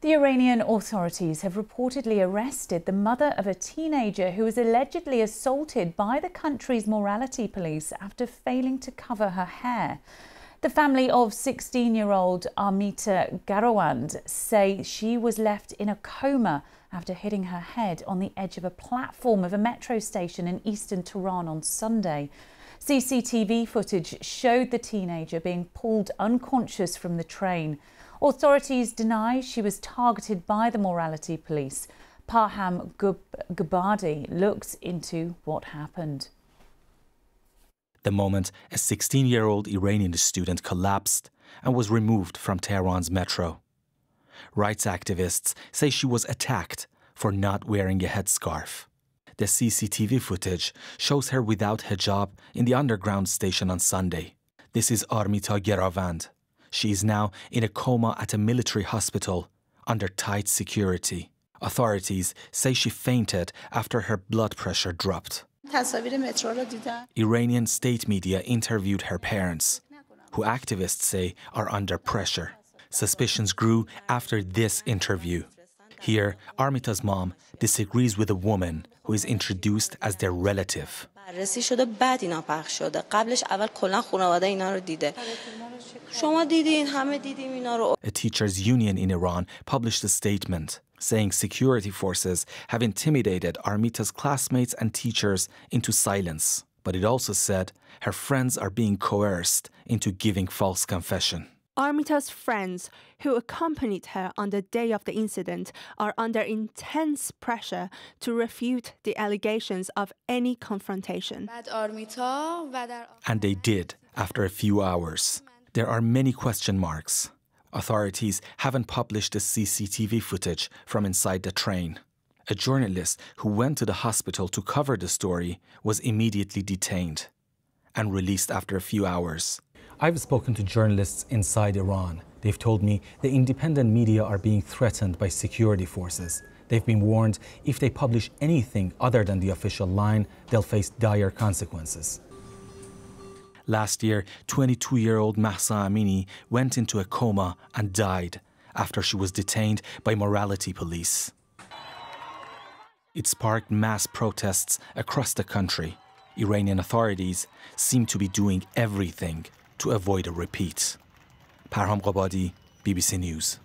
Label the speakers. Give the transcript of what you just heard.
Speaker 1: The Iranian authorities have reportedly arrested the mother of a teenager who was allegedly assaulted by the country's morality police after failing to cover her hair. The family of 16 year old Armita Geravand say she was left in a coma after hitting her head on the edge of a platform of a metro station in eastern Tehran on Sunday. CCTV footage showed the teenager being pulled unconscious from the train. Authorities deny she was targeted by the morality police. Parham Ghobadi looks into what happened.
Speaker 2: The moment a 16 year old Iranian student collapsed and was removed from Tehran's metro. Rights activists say she was attacked for not wearing a headscarf. The CCTV footage shows her without hijab in the underground station on Sunday. This is Armita Geravand, she is now in a coma at a military hospital under tight security. Authorities say she fainted after her blood pressure dropped. Iranian state media interviewed her parents, who activists say are under pressure. Suspicions grew after this interview. Here, Armita's mom disagrees with a woman who is introduced as their relative. A teachers' union in Iran published a statement saying security forces have intimidated Armita's classmates and teachers into silence. But it also said her friends are being coerced into giving false confession.
Speaker 3: Armita's friends, who accompanied her on the day of the incident, are under intense pressure to refute the allegations of any confrontation.
Speaker 2: And they did after a few hours. There are many question marks. Authorities haven't published the CCTV footage from inside the train. A journalist who went to the hospital to cover the story was immediately detained and released after a few hours. I've spoken to journalists inside Iran. They've told me the independent media are being threatened by security forces. They've been warned if they publish anything other than the official line, they'll face dire consequences. Last year, 22 year old Mahsa Amini went into a coma and died after she was detained by morality police. It sparked mass protests across the country. Iranian authorities seem to be doing everything to avoid a repeat. Parham Ghobadi, BBC News.